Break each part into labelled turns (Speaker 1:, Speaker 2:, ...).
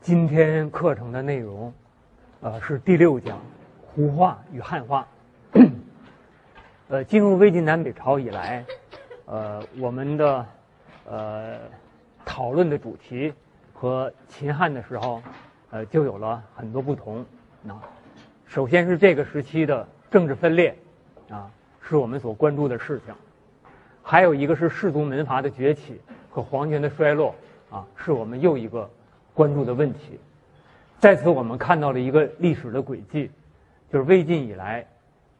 Speaker 1: 今天课程的内容，呃，是第六讲，胡话与汉话。呃，进入魏晋南北朝以来，呃，我们的呃讨论的主题和秦汉的时候，呃，就有了很多不同。啊，首先是这个时期的政治分裂，啊，是我们所关注的事情；还有一个是士族门阀的崛起和皇权的衰落，啊，是我们又一个。关注的问题，在此我们看到了一个历史的轨迹，就是魏晋以来，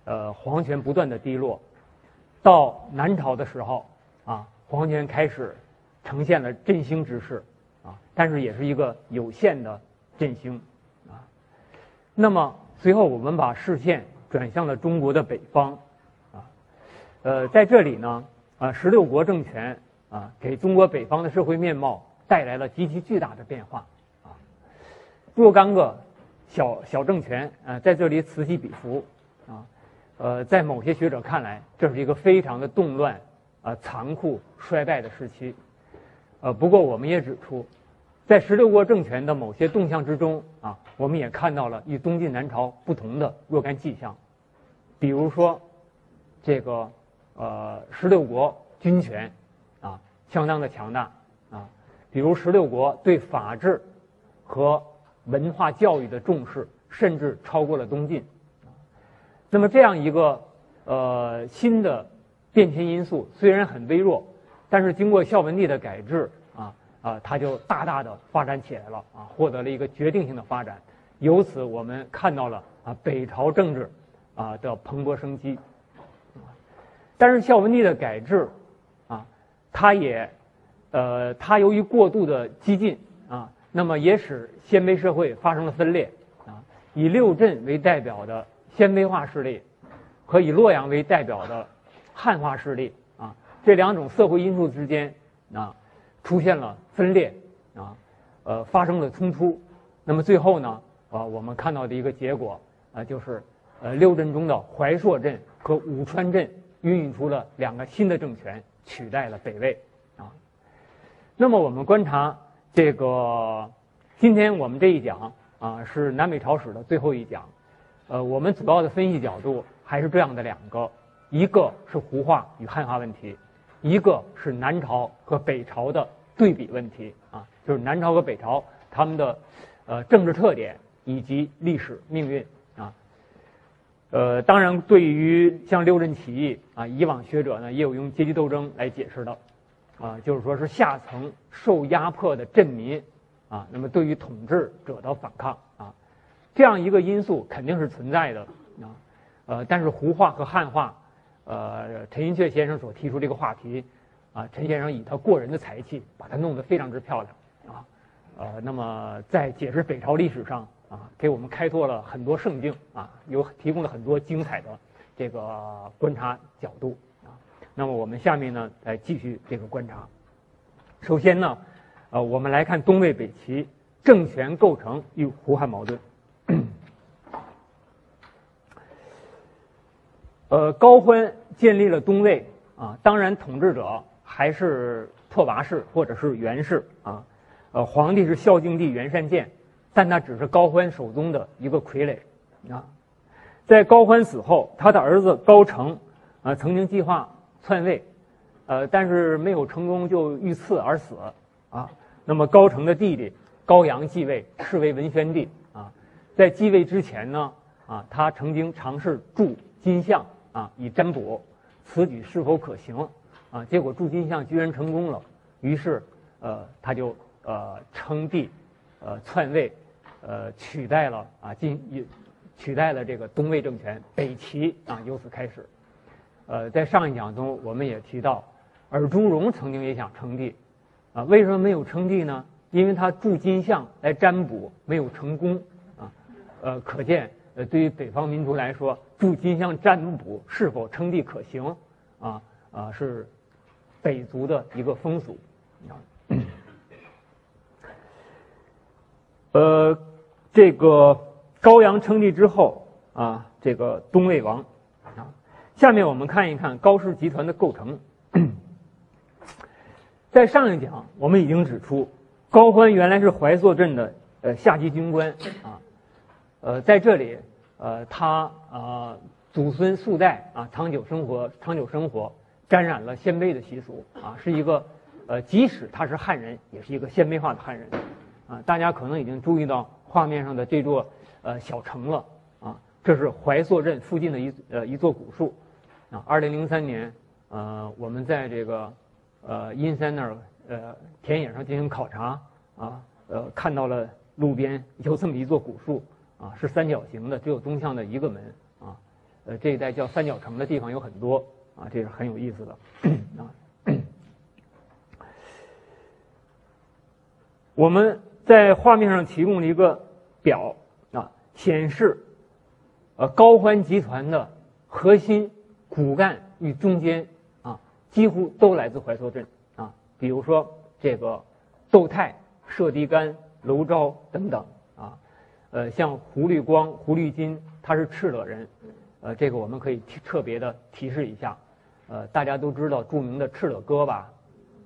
Speaker 1: 呃，皇权不断的低落，到南朝的时候，啊，皇权开始呈现了振兴之势，啊，但是也是一个有限的振兴，啊，那么随后我们把视线转向了中国的北方，啊，呃，在这里呢，啊，十六国政权啊，给中国北方的社会面貌。带来了极其巨大的变化，啊，若干个小小政权啊，在这里此起彼伏，啊，呃，在某些学者看来，这是一个非常的动乱、啊残酷、衰败的时期，呃，不过我们也指出，在十六国政权的某些动向之中，啊，我们也看到了与东晋南朝不同的若干迹象，比如说，这个呃，十六国军权啊，相当的强大。比如十六国对法治和文化教育的重视，甚至超过了东晋。那么这样一个呃新的变迁因素虽然很微弱，但是经过孝文帝的改制啊啊，它就大大的发展起来了啊，获得了一个决定性的发展。由此我们看到了啊北朝政治啊的蓬勃生机。但是孝文帝的改制啊，他也。呃，它由于过度的激进啊，那么也使鲜卑社会发生了分裂啊。以六镇为代表的鲜卑化势力，和以洛阳为代表的汉化势力啊，这两种社会因素之间啊，出现了分裂啊，呃，发生了冲突。那么最后呢，啊，我们看到的一个结果啊，就是呃，六镇中的怀朔镇和武川镇孕育出了两个新的政权，取代了北魏。那么我们观察这个，今天我们这一讲啊是南北朝史的最后一讲，呃，我们主要的分析角度还是这样的两个，一个是胡化与汉化问题，一个是南朝和北朝的对比问题啊，就是南朝和北朝他们的呃政治特点以及历史命运啊，呃，当然对于像六镇起义啊，以往学者呢也有用阶级斗争来解释的。啊，就是说是下层受压迫的镇民，啊，那么对于统治者的反抗啊，这样一个因素肯定是存在的啊，呃，但是胡化和汉化，呃，陈寅恪先生所提出这个话题，啊，陈先生以他过人的才气把它弄得非常之漂亮啊，呃，那么在解释北朝历史上啊，给我们开拓了很多圣境啊，有提供了很多精彩的这个观察角度。那么我们下面呢，来继续这个观察。首先呢，呃，我们来看东魏北齐政权构成与胡汉矛盾。呃，高欢建立了东魏啊，当然统治者还是拓跋氏或者是元氏啊，呃，皇帝是孝敬帝元善见，但那只是高欢手中的一个傀儡啊。在高欢死后，他的儿子高澄啊，曾经计划。篡位，呃，但是没有成功，就遇刺而死，啊，那么高澄的弟弟高阳继位，是为文宣帝，啊，在继位之前呢，啊，他曾经尝试铸金像，啊，以占卜，此举是否可行？啊，结果铸金像居然成功了，于是，呃，他就呃称帝，呃篡位，呃取代了啊金，取代了这个东魏政权，北齐啊由此开始。呃，在上一讲中，我们也提到，尔朱荣曾经也想称帝，啊，为什么没有称帝呢？因为他铸金像来占卜没有成功，啊，呃，可见，呃，对于北方民族来说，铸金像占卜是否称帝可行，啊啊，是北族的一个风俗，啊，呃，这个高阳称帝之后，啊，这个东魏王。下面我们看一看高氏集团的构成。在上一讲，我们已经指出，高欢原来是怀朔镇的呃下级军官啊，呃在这里呃他啊祖孙数代啊长久生活长久生活，沾染了鲜卑的习俗啊，是一个呃即使他是汉人，也是一个鲜卑化的汉人啊。大家可能已经注意到画面上的这座呃小城了啊，这是怀朔镇附近的一呃一座古树啊。二零零三年呃我们在这个呃阴山那儿呃田野上进行考察啊呃看到了路边有这么一座古树啊，是三角形的，只有东向的一个门。啊呃，这一带叫三角城的地方有很多啊，这是很有意思的啊。我们在画面上提供了一个表啊，显示呃高欢集团的核心骨干与中间啊，几乎都来自怀朔镇啊。比如说这个窦泰、射的干、娄昭等等啊，呃，像胡律光、胡律金，他是赤勒人。呃，这个我们可以特别的提示一下，呃，大家都知道著名的《赤勒歌》吧？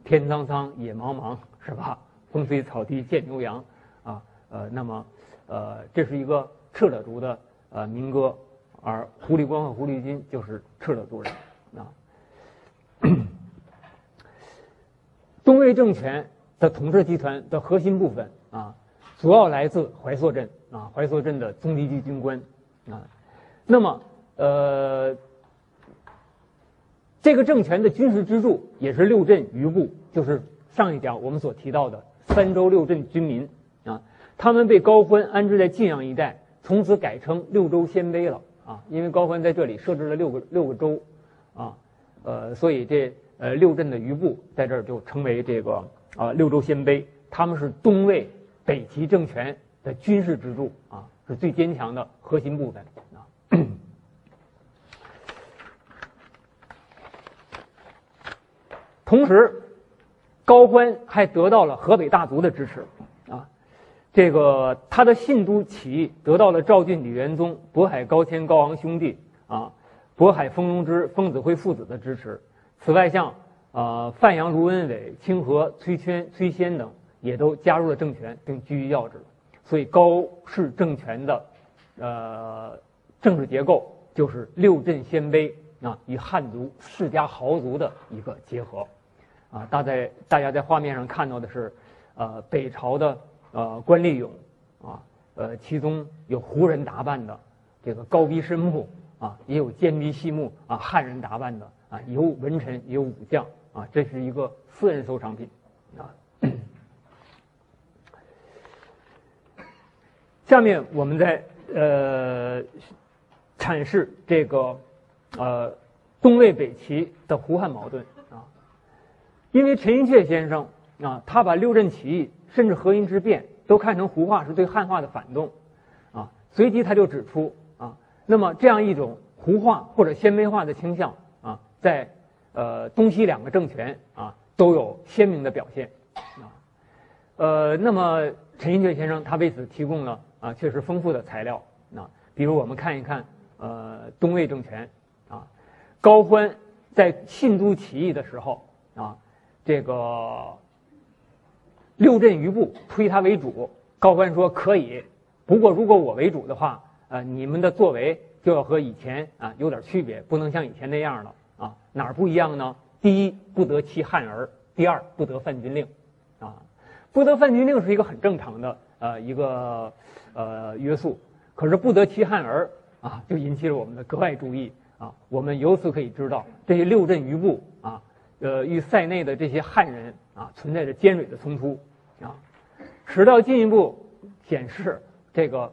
Speaker 1: 天苍苍，野茫茫，是吧？风吹草低见牛羊，啊，呃，那么，呃，这是一个赤勒族的呃民歌，而狐狸官和胡律金就是赤勒族人啊。东魏政权的统治集团的核心部分啊，主要来自怀朔镇啊，怀朔镇的中级级军官啊，那么。呃，这个政权的军事支柱也是六镇余部，就是上一讲我们所提到的三州六镇军民啊。他们被高欢安置在晋阳一带，从此改称六州鲜卑了啊。因为高欢在这里设置了六个六个州啊，呃，所以这呃六镇的余部在这儿就成为这个啊六州鲜卑。他们是东魏北齐政权的军事支柱啊，是最坚强的核心部分啊。同时，高欢还得到了河北大族的支持，这个他的信都起义得到了赵郡李元宗、渤海高迁高昂兄弟啊，渤海丰荣之封子辉父子的支持。此外，像啊范阳卢文伟、清河崔圈、崔仙等也都加入了政权，并居于要职。所以，高氏政权的呃政治结构就是六镇鲜卑啊与汉族世家豪族的一个结合。啊，大在大家在画面上看到的是，呃，北朝的呃官吏俑，啊，呃，其中有胡人打扮的这个高鼻深目，啊，也有尖鼻细目，啊，汉人打扮的，啊，有文臣，也有武将，啊，这是一个私人收藏品，啊。下面我们再呃阐释这个呃东魏北齐的胡汉矛盾啊。因为陈寅恪先生啊，他把六镇起义甚至河音之变都看成胡化是对汉化的反动，啊，随即他就指出啊，那么这样一种胡化或者鲜卑化的倾向啊，在呃东西两个政权啊都有鲜明的表现，啊，呃，那么陈寅恪先生他为此提供了啊确实丰富的材料啊，比如我们看一看呃东魏政权啊，高欢在信都起义的时候啊。这个六镇余部推他为主，高官说可以，不过如果我为主的话，呃，你们的作为就要和以前啊有点区别，不能像以前那样了啊，哪儿不一样呢？第一，不得欺汉儿；第二，不得犯军令，啊，不得犯军令是一个很正常的呃一个呃约束，可是不得欺汉儿啊，就引起了我们的格外注意啊。我们由此可以知道，这些六镇余部啊。呃，与塞内的这些汉人啊，存在着尖锐的冲突，啊，使到进一步显示这个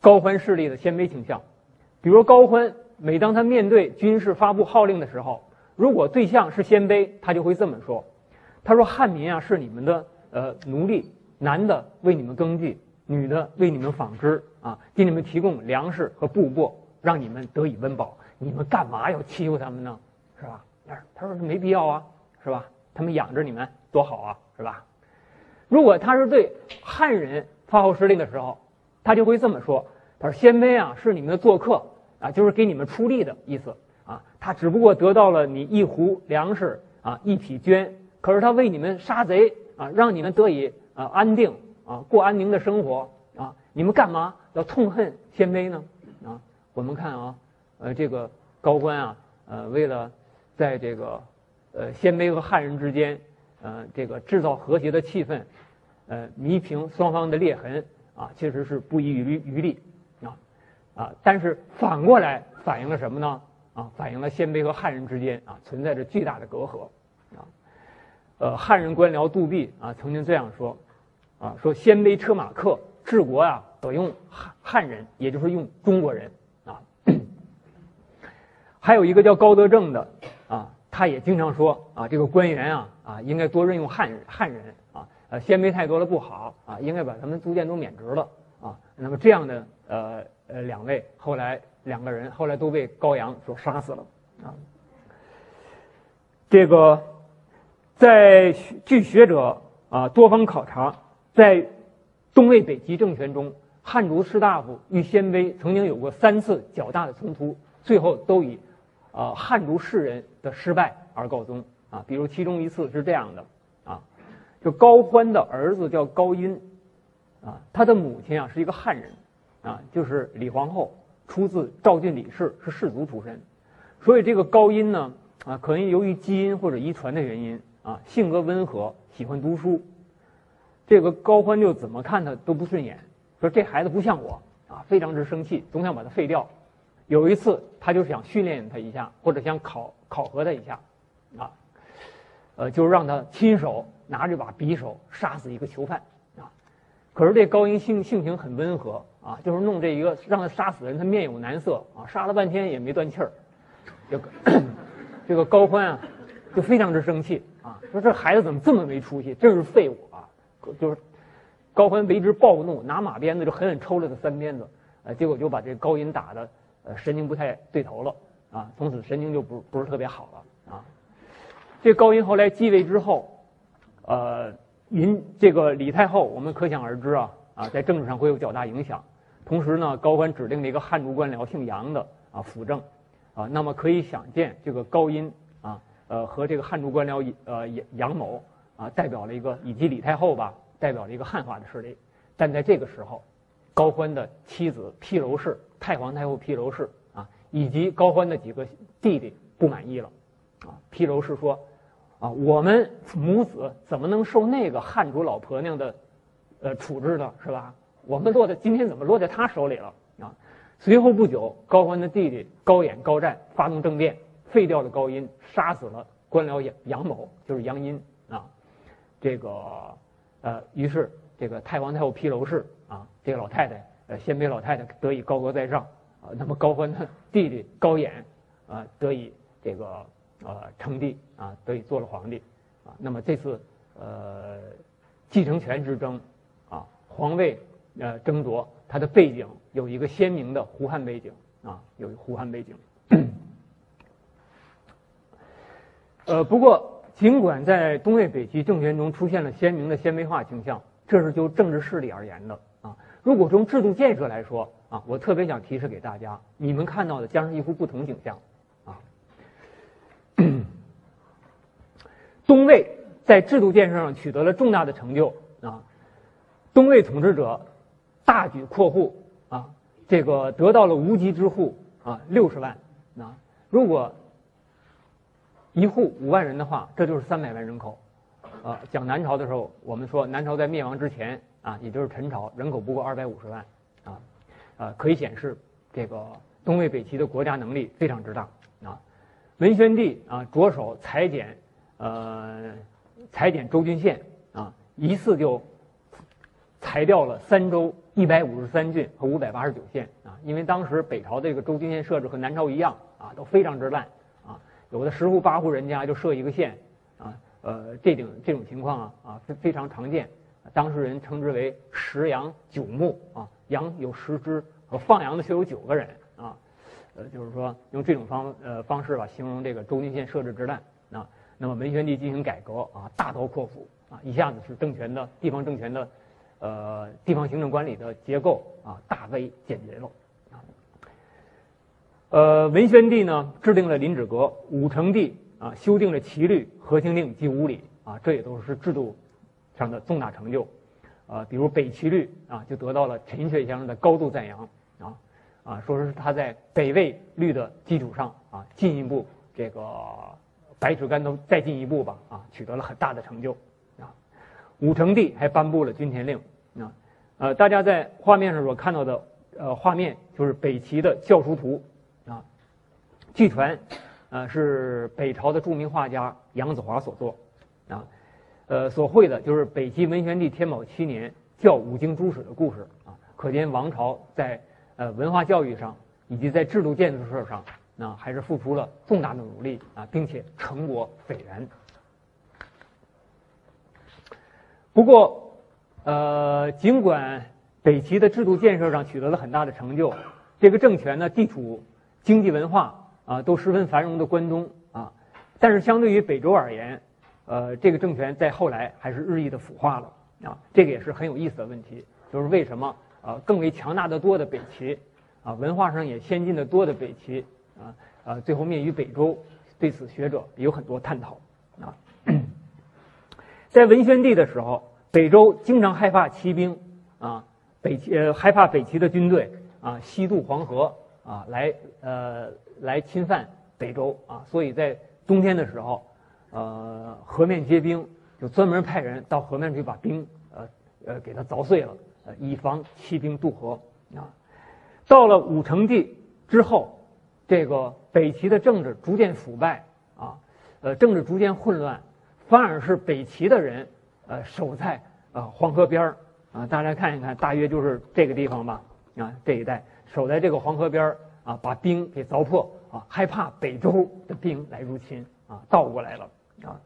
Speaker 1: 高欢势力的鲜卑倾向。比如高欢，每当他面对军事发布号令的时候，如果对象是鲜卑，他就会这么说：“他说汉民啊，是你们的呃奴隶，男的为你们耕地，女的为你们纺织，啊，给你们提供粮食和布帛，让你们得以温饱。你们干嘛要欺负他们呢？是吧？”他说：“没必要啊，是吧？他们养着你们多好啊，是吧？如果他是对汉人发号施令的时候，他就会这么说：他说鲜卑啊是你们的做客啊，就是给你们出力的意思啊。他只不过得到了你一壶粮食啊，一匹绢，可是他为你们杀贼啊，让你们得以啊安定啊，过安宁的生活啊，你们干嘛要痛恨鲜卑呢？啊，我们看啊，呃，这个高官啊，呃，为了在这个呃鲜卑和汉人之间，呃，这个制造和谐的气氛，呃，弥平双方的裂痕啊，确实是不遗余余力啊啊，但是反过来反映了什么呢？啊，反映了鲜卑和汉人之间啊存在着巨大的隔阂啊。呃，汉人官僚杜弼啊曾经这样说啊，说鲜卑车马客治国啊，得用汉汉人，也就是用中国人啊。还有一个叫高德正的，他也经常说啊，这个官员啊啊应该多任用汉人汉人啊，呃，鲜卑太多了不好啊，应该把他们租建都免职了啊。那么这样的呃呃两位后来。两个人后来都被高阳所杀死了啊。这个在据学者啊多方考察，在东魏北齐政权中，汉族士大夫与鲜卑曾经有过三次较大的冲突，最后都以啊汉族士人的失败而告终啊。比如其中一次是这样的啊，就高欢的儿子叫高音啊，他的母亲啊是一个汉人啊，就是李皇后。出自赵郡李氏，是士族出身，所以这个高音呢，啊，可能由于基因或者遗传的原因，啊，性格温和，喜欢读书。这个高欢就怎么看他都不顺眼，说这孩子不像我，啊，非常之生气，总想把他废掉。有一次，他就是想训练他一下，或者想考考核他一下，啊，呃，就是让他亲手拿着把匕首杀死一个囚犯，啊，可是这高音性性情很温和。啊，就是弄这一个让他杀死人，他面有难色啊，杀了半天也没断气儿。这个这个高欢啊，就非常之生气啊，说这孩子怎么这么没出息，真是废物啊！就是高欢为之暴怒，拿马鞭子就狠狠抽了他三鞭子，呃，结果就把这高音打的呃神经不太对头了啊，从此神经就不不是特别好了啊。这高音后来继位之后，呃，您这个李太后，我们可想而知啊啊，在政治上会有较大影响。同时呢，高欢指定了一个汉族官僚，姓杨的啊辅政，啊，那么可以想见，这个高音啊，呃，和这个汉族官僚呃杨杨某啊，代表了一个以及李太后吧，代表了一个汉化的势力。但在这个时候，高欢的妻子披娄氏，太皇太后披娄氏啊，以及高欢的几个弟弟不满意了，啊，披娄氏说，啊，我们母子怎么能受那个汉族老婆娘的呃处置呢？是吧？我们落在今天怎么落在他手里了啊？随后不久，高欢的弟弟高演、高湛发动政变，废掉了高音，杀死了官僚杨杨某，就是杨殷啊。这个呃，于是这个太皇太后披娄氏啊，这个老太太呃，鲜卑老太太得以高高在上啊。那么高欢的弟弟高演啊，得以这个呃称帝啊，得以做了皇帝啊。那么这次呃继承权之争啊，皇位。呃，争夺它的背景有一个鲜明的胡汉背景啊，有胡汉背景。呃，不过尽管在东魏北齐政权中出现了鲜明的鲜卑化倾向，这是就政治势力而言的。如果从制度建设来说啊，我特别想提示给大家，你们看到的将是一幅不同景象啊。东魏在制度建设上取得了重大的成就啊，东魏统治者。大举扩户啊，这个得到了无极之户啊，六十万啊。如果一户五万人的话，这就是三百万人口啊。讲南朝的时候，我们说南朝在灭亡之前啊，也就是陈朝，人口不过二百五十万啊，啊，可以显示这个东魏北齐的国家能力非常之大啊。文宣帝啊，着手裁减呃裁减州郡县啊，一次就裁掉了三州。一百五十三郡和五百八十九县啊，因为当时北朝这个州郡县设置和南朝一样啊，都非常之烂啊，有的十户八户人家就设一个县啊，呃，这种这种情况啊啊非非常常见，当事人称之为十羊九牧啊，羊有十只，和放羊的却有九个人啊，呃，就是说用这种方呃方式吧形容这个州郡县设置之乱啊，那么文宣帝进行改革啊，大刀阔斧啊，一下子是政权的地方政权的。呃，地方行政管理的结构啊，大为简洁了啊。呃，文宣帝呢制定了林止阁，武成帝啊修订了齐律、和清令及五礼啊，这也都是制度上的重大成就。呃，比如北齐律啊，就得到了陈雪先生的高度赞扬啊啊，说是他在北魏律的基础上啊，进一步这个百尺竿头再进一步吧啊，取得了很大的成就啊。武成帝还颁布了均田令啊，呃，大家在画面上所看到的呃画面就是北齐的教书图啊，据传呃是北朝的著名画家杨子华所作。呃，所绘的就是北齐文宣帝天宝七年教五经诸史的故事啊，可见王朝在呃文化教育上以及在制度建设上，那还是付出了重大的努力啊，并且成果斐然。不过，呃，尽管北齐的制度建设上取得了很大的成就，这个政权呢，地处经济文化啊都十分繁荣的关中啊，但是相对于北周而言。呃，这个政权在后来还是日益的腐化了啊，这个也是很有意思的问题，就是为什么啊更为强大的多的北齐啊文化上也先进的多的北齐啊啊最后灭于北周，对此学者有很多探讨啊。在文宣帝的时候，北周经常害怕骑兵啊北齐呃害怕北齐的军队啊西渡黄河啊来呃来侵犯北周啊，所以在冬天的时候。呃，河面结冰，就专门派人到河面去把冰，呃呃，给它凿碎了，呃，以防骑兵渡河啊。到了武成帝之后，这个北齐的政治逐渐腐败啊，呃，政治逐渐混乱，反而是北齐的人，呃，守在呃黄河边啊，大家看一看，大约就是这个地方吧，啊，这一带守在这个黄河边啊，把冰给凿破啊，害怕北周的兵来入侵啊，倒过来了。啊，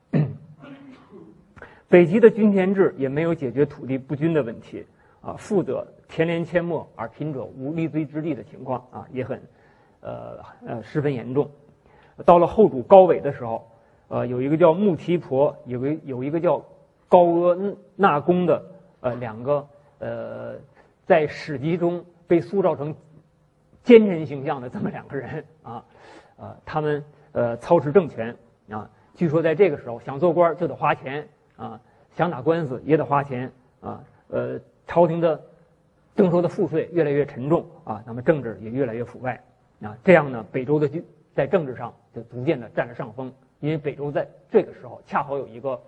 Speaker 1: 北齐的均田制也没有解决土地不均的问题啊，富者田连阡陌而贫者无立锥之地的情况啊，也很，呃呃十分严重。到了后主高纬的时候，呃，有一个叫穆提婆，有个有一个叫高阿纳公的，呃，两个呃，在史籍中被塑造成奸臣形象的这么两个人啊，呃，他们呃操持政权啊。据说在这个时候，想做官就得花钱啊，想打官司也得花钱啊。呃，朝廷的征收的赋税越来越沉重啊，那么政治也越来越腐败啊。这样呢，北周的在政治上就逐渐的占了上风，因为北周在这个时候恰好有一个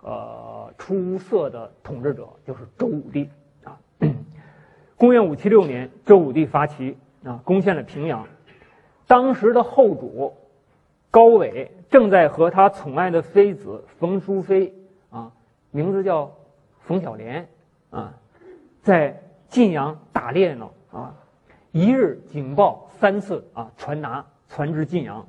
Speaker 1: 呃出色的统治者，就是周武帝啊。公元五七六年，周武帝发齐啊，攻陷了平阳，当时的后主。高纬正在和他宠爱的妃子冯淑妃啊，名字叫冯小莲啊，在晋阳打猎呢啊，一日警报三次啊传达传至晋阳，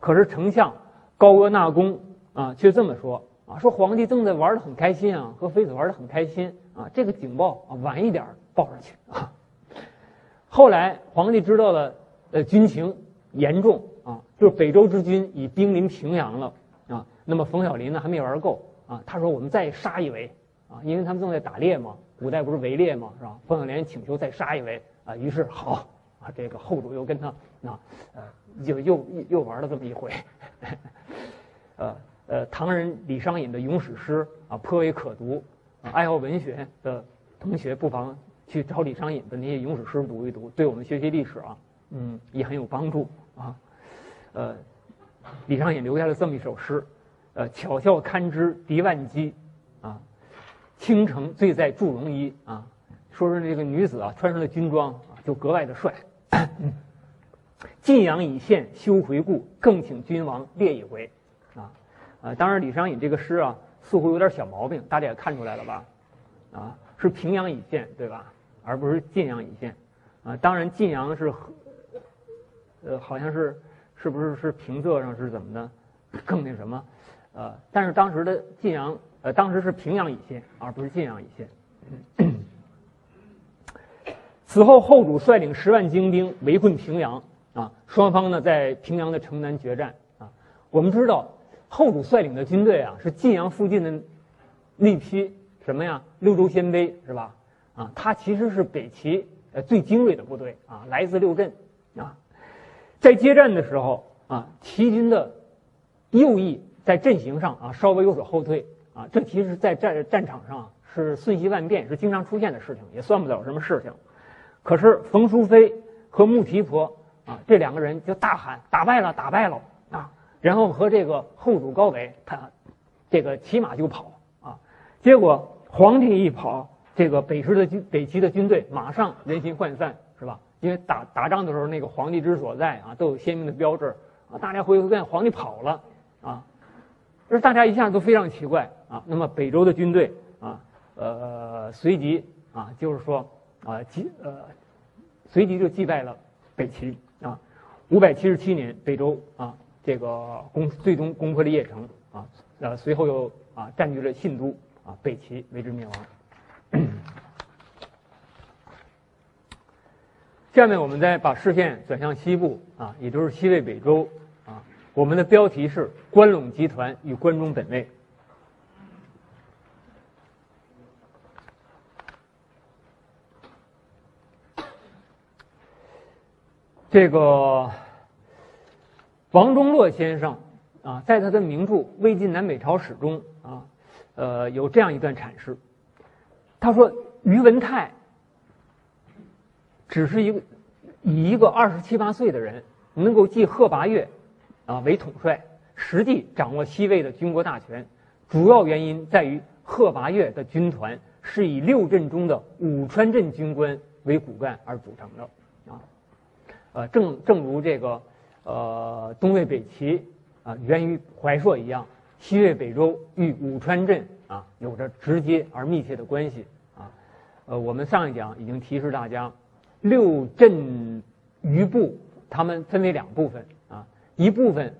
Speaker 1: 可是丞相高阿纳公啊却这么说啊，说皇帝正在玩的很开心啊，和妃子玩的很开心啊，这个警报啊晚一点报上去啊。后来皇帝知道了呃军情严重。啊，就是北周之军已兵临平阳了啊。那么冯小林呢还没玩够啊。他说：“我们再杀一围啊，因为他们正在打猎嘛，古代不是围猎嘛，是吧？”冯小莲请求再杀一围啊。于是好啊，这个后主又跟他啊呃，又又又玩了这么一回。呃呃，唐人李商隐的咏史诗啊颇为可读，爱好文学的同学不妨去找李商隐的那些咏史诗读一读，对我们学习历史啊，嗯，也很有帮助啊。呃，李商隐留下了这么一首诗，呃，巧笑堪知敌万机，啊，倾城醉在祝融衣啊，说是这个女子啊，穿上了军装啊，就格外的帅。晋阳已陷，休回顾，更请君王列一回，啊，啊，当然李商隐这个诗啊，似乎有点小毛病，大家也看出来了吧？啊，是平阳已陷，对吧？而不是晋阳已陷，啊，当然晋阳是，呃，好像是。是不是是平仄上是怎么的，更那什么，呃，但是当时的晋阳，呃，当时是平阳以西，而不是晋阳以西。此后，后主率领十万精兵围困平阳，啊，双方呢在平阳的城南决战，啊，我们知道后主率领的军队啊是晋阳附近的那批什么呀？六州鲜卑是吧？啊，他其实是北齐呃最精锐的部队啊，来自六镇，啊。在接战的时候啊，齐军的右翼在阵型上啊稍微有所后退啊，这其实，在战战场上是瞬息万变，是经常出现的事情，也算不了什么事情。可是冯淑妃和穆提婆啊，这两个人就大喊：“打败了，打败了！”啊，然后和这个后主高纬他这个骑马就跑啊。结果皇帝一跑，这个北师的军北齐的军队马上人心涣散，是吧？因为打打仗的时候，那个皇帝之所在啊，都有鲜明的标志啊。大家回头看，皇帝跑了啊，这大家一下都非常奇怪啊。那么北周的军队啊，呃，随即啊，就是说啊，击呃，随即就击败了北齐啊。五百七十七年，北周啊，这个攻最终攻破了邺城啊，呃，随后又啊占据了信都啊，北齐为之灭亡。下面我们再把视线转向西部啊，也就是西魏北周啊。我们的标题是“关陇集团与关中本位”。这个王中洛先生啊，在他的名著《魏晋南北朝史》中啊，呃，有这样一段阐释。他说：“宇文泰。”只是一个以一个二十七八岁的人能够继贺拔岳啊为统帅，实际掌握西魏的军国大权，主要原因在于贺拔岳的军团是以六镇中的武川镇军官为骨干而组成的啊，呃，正正如这个呃东魏北齐啊源于怀朔一样，西魏北周与武川镇啊有着直接而密切的关系啊，呃，我们上一讲已经提示大家。六镇余部，他们分为两部分啊，一部分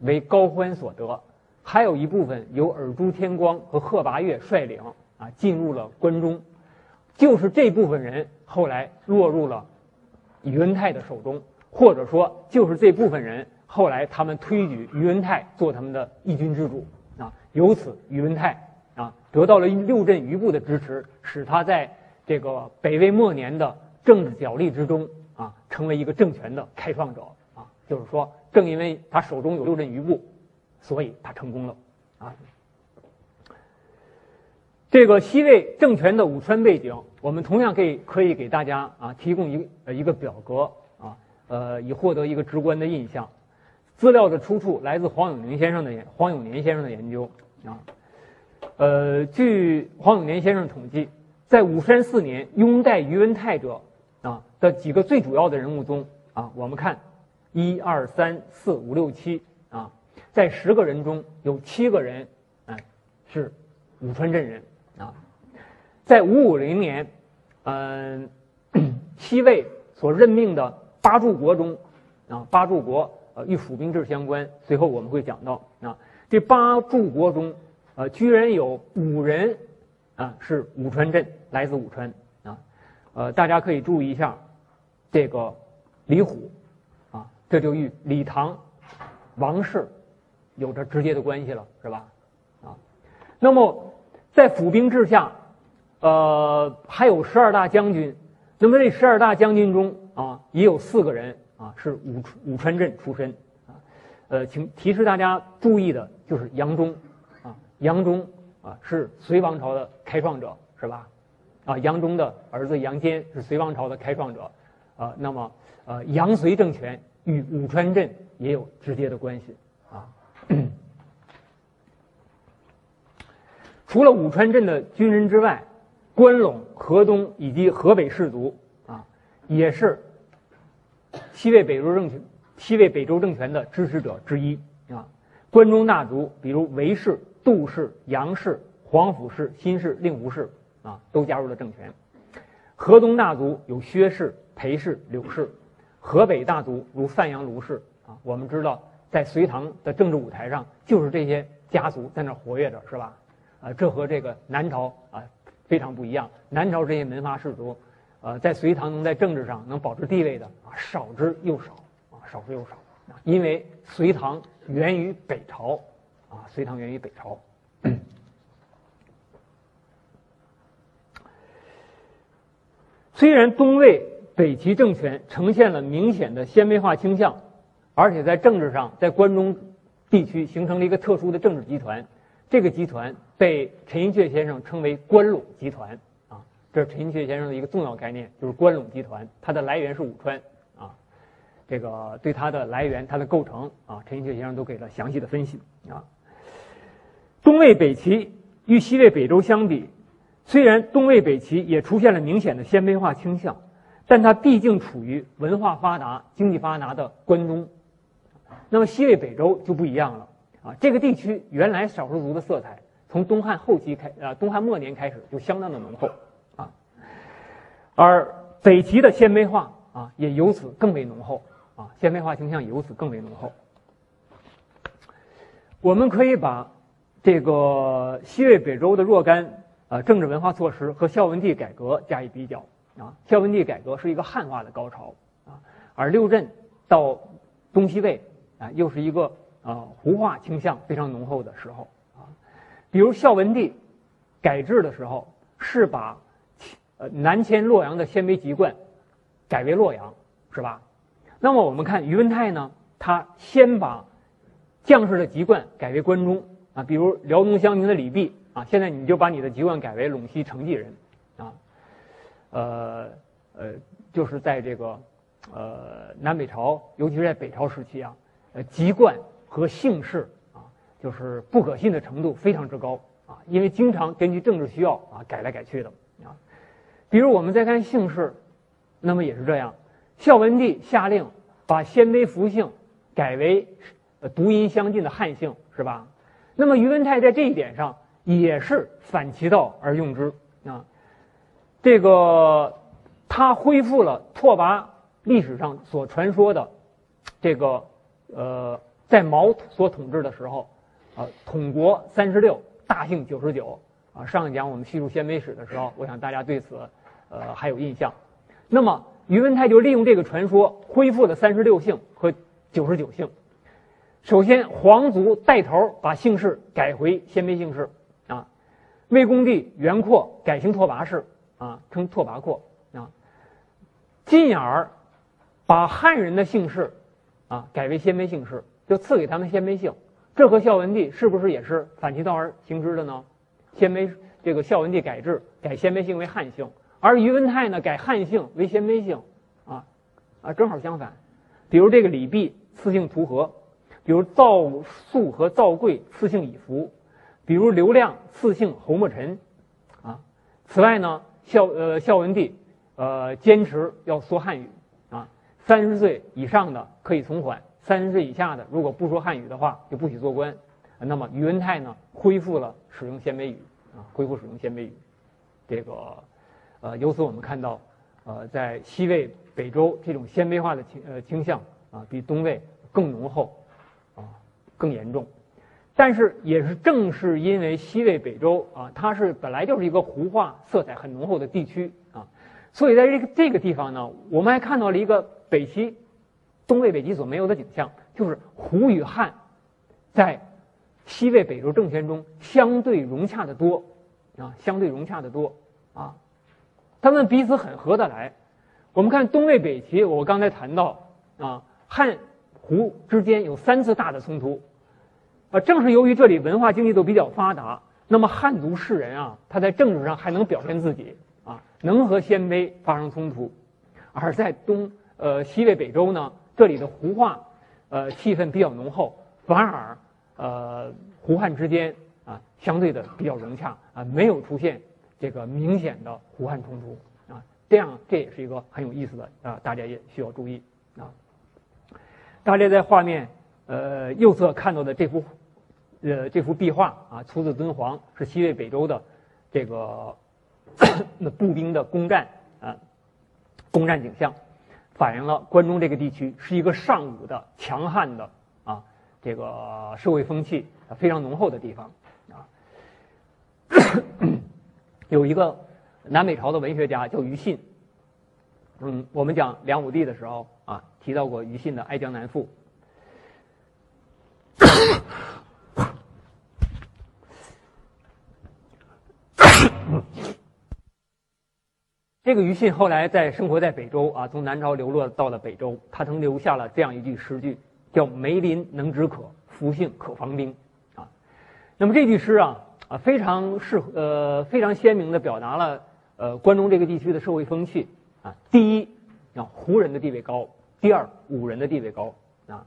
Speaker 1: 为高欢所得，还有一部分由尔朱天光和贺拔岳率领啊，进入了关中。就是这部分人后来落入了宇文泰的手中，或者说就是这部分人后来他们推举宇文泰做他们的义军之主啊，由此宇文泰啊得到了六镇余部的支持，使他在这个北魏末年的。政治角力之中啊，成为一个政权的开创者啊，就是说，正因为他手中有六镇余部，所以他成功了啊。这个西魏政权的武川背景，我们同样可以可以给大家啊提供一呃一个表格啊，呃，以获得一个直观的印象。资料的出处来自黄永年先生的黄永年先生的研究啊，呃，据黄永年先生统计，在武山四年拥戴宇文泰者。的几个最主要的人物中啊，我们看，一二三四五六七啊，在十个人中有七个人，哎，是武川镇人啊。在五五零年，嗯，西魏所任命的八柱国中，啊，八柱国呃与府兵制相关，随后我们会讲到啊，这八柱国中，呃，居然有五人啊是武川镇，来自武川啊。呃，大家可以注意一下，这个李虎，啊，这就与李唐王室有着直接的关系了，是吧？啊，那么在府兵制下，呃，还有十二大将军，那么这十二大将军中啊，也有四个人啊是武武川镇出身，啊，呃，请提示大家注意的就是杨忠，啊，杨忠啊是隋王朝的开创者，是吧？啊，杨忠的儿子杨坚是隋王朝的开创者，啊，那么呃，杨隋政权与武川镇也有直接的关系啊。除了武川镇的军人之外，关陇、河东以及河北士族啊，也是西魏北周政权、西魏北周政权的支持者之一啊。关中大族，比如韦氏、杜氏、杨氏、皇甫氏、辛氏、令狐氏。啊，都加入了政权。河东大族有薛氏、裴氏、柳氏；河北大族如范阳、卢氏。啊，我们知道，在隋唐的政治舞台上，就是这些家族在那活跃着，是吧？啊，这和这个南朝啊非常不一样。南朝这些门阀士族，呃，在隋唐能在政治上能保持地位的啊，少之又少，啊，少之又少。因为隋唐源于北朝，啊，隋唐源于北朝。虽然东魏北齐政权呈现了明显的鲜卑化倾向，而且在政治上在关中地区形成了一个特殊的政治集团，这个集团被陈寅恪先生称为关陇集团啊，这是陈寅恪先生的一个重要概念，就是关陇集团，它的来源是武川啊。这个对它的来源、它的构成啊，陈寅恪先生都给了详细的分析啊。东魏北齐与西魏北周相比，虽然东魏北齐也出现了明显的鲜卑化倾向，但它毕竟处于文化发达、经济发达的关中。那么西魏北周就不一样了啊，这个地区原来少数族的色彩，从东汉后期开，呃，东汉末年开始就相当的浓厚啊，而北齐的鲜卑化啊，也由此更为浓厚啊，鲜卑化倾向由此更为浓厚。我们可以把这个西魏北周的若干呃政治文化措施和孝文帝改革加以比较啊，孝文帝改革是一个汉化的高潮啊，而六镇到东西魏。啊，又是一个啊胡化倾向非常浓厚的时候啊，比如孝文帝改制的时候，是把呃南迁洛阳的鲜卑籍贯改为洛阳，是吧？那么我们看宇文泰呢，他先把将士的籍贯改为关中啊，比如辽东乡平的李泌啊，现在你就把你的籍贯改为陇西成纪人啊，呃呃，就是在这个呃南北朝，尤其是在北朝时期啊。呃，籍贯和姓氏啊，就是不可信的程度非常之高啊，因为经常根据政治需要啊改来改去的啊。比如我们再看姓氏，那么也是这样，孝文帝下令把鲜卑福姓改为读音相近的汉姓，是吧？那么宇文泰在这一点上也是反其道而用之啊，这个他恢复了拓跋历史上所传说的这个。呃，在毛所统治的时候，啊，统国三十六，大姓九十九，啊，上一讲我们叙述鲜卑史的时候，我想大家对此，呃，还有印象。那么宇文泰就利用这个传说，恢复了三十六姓和九十九姓。首先，皇族带头把姓氏改回鲜卑姓氏，啊，魏恭帝元阔改姓拓跋氏，啊，称拓跋廓，啊，进而把汉人的姓氏。啊，改为鲜卑姓氏，就赐给他们鲜卑姓，这和孝文帝是不是也是反其道而行之的呢？鲜卑这个孝文帝改制，改鲜卑姓为汉姓，而宇文泰呢改汉姓为鲜卑姓，啊啊，正好相反。比如这个李泌赐姓图和，比如赵肃和赵贵赐姓以福，比如刘亮赐姓侯莫臣，啊。此外呢，孝呃孝文帝呃坚持要说汉语啊。三十岁以上的可以从缓，三十岁以下的如果不说汉语的话，就不许做官。那么宇文泰呢，恢复了使用鲜卑语啊，恢复使用鲜卑语。这个，呃，由此我们看到，呃，在西魏、北周这种鲜卑化的倾呃倾向啊，比东魏更浓厚，啊，更严重。但是也是正是因为西魏、北周啊，它是本来就是一个胡化色彩很浓厚的地区啊，所以在这个这个地方呢，我们还看到了一个。北齐、东魏、北齐所没有的景象，就是胡与汉在西魏、北周政权中相对融洽的多啊，相对融洽的多啊，他们彼此很合得来。我们看东魏、北齐，我刚才谈到啊，汉胡之间有三次大的冲突啊，正是由于这里文化经济都比较发达，那么汉族士人啊，他在政治上还能表现自己啊，能和鲜卑发生冲突，而在东。呃，西魏、北周呢，这里的胡化，呃，气氛比较浓厚，反而，呃，胡汉之间啊，相对的比较融洽啊，没有出现这个明显的胡汉冲突啊，这样这也是一个很有意思的啊，大家也需要注意啊。大家在画面呃右侧看到的这幅，呃，这幅壁画啊，出自敦煌，是西魏、北周的这个 那步兵的攻占啊，攻占景象。反映了关中这个地区是一个尚武的、强悍的啊，这个社会风气非常浓厚的地方啊。有一个南北朝的文学家叫于信，嗯，我们讲梁武帝的时候啊，提到过于信的《哀江南赋》。这个于信后来在生活在北周啊，从南朝流落到了北周。他曾留下了这样一句诗句，叫“梅林能止渴，福姓可防兵”。啊，那么这句诗啊啊非常适呃非常鲜明的表达了呃关中这个地区的社会风气啊。第一，啊胡人的地位高；第二，武人的地位高啊。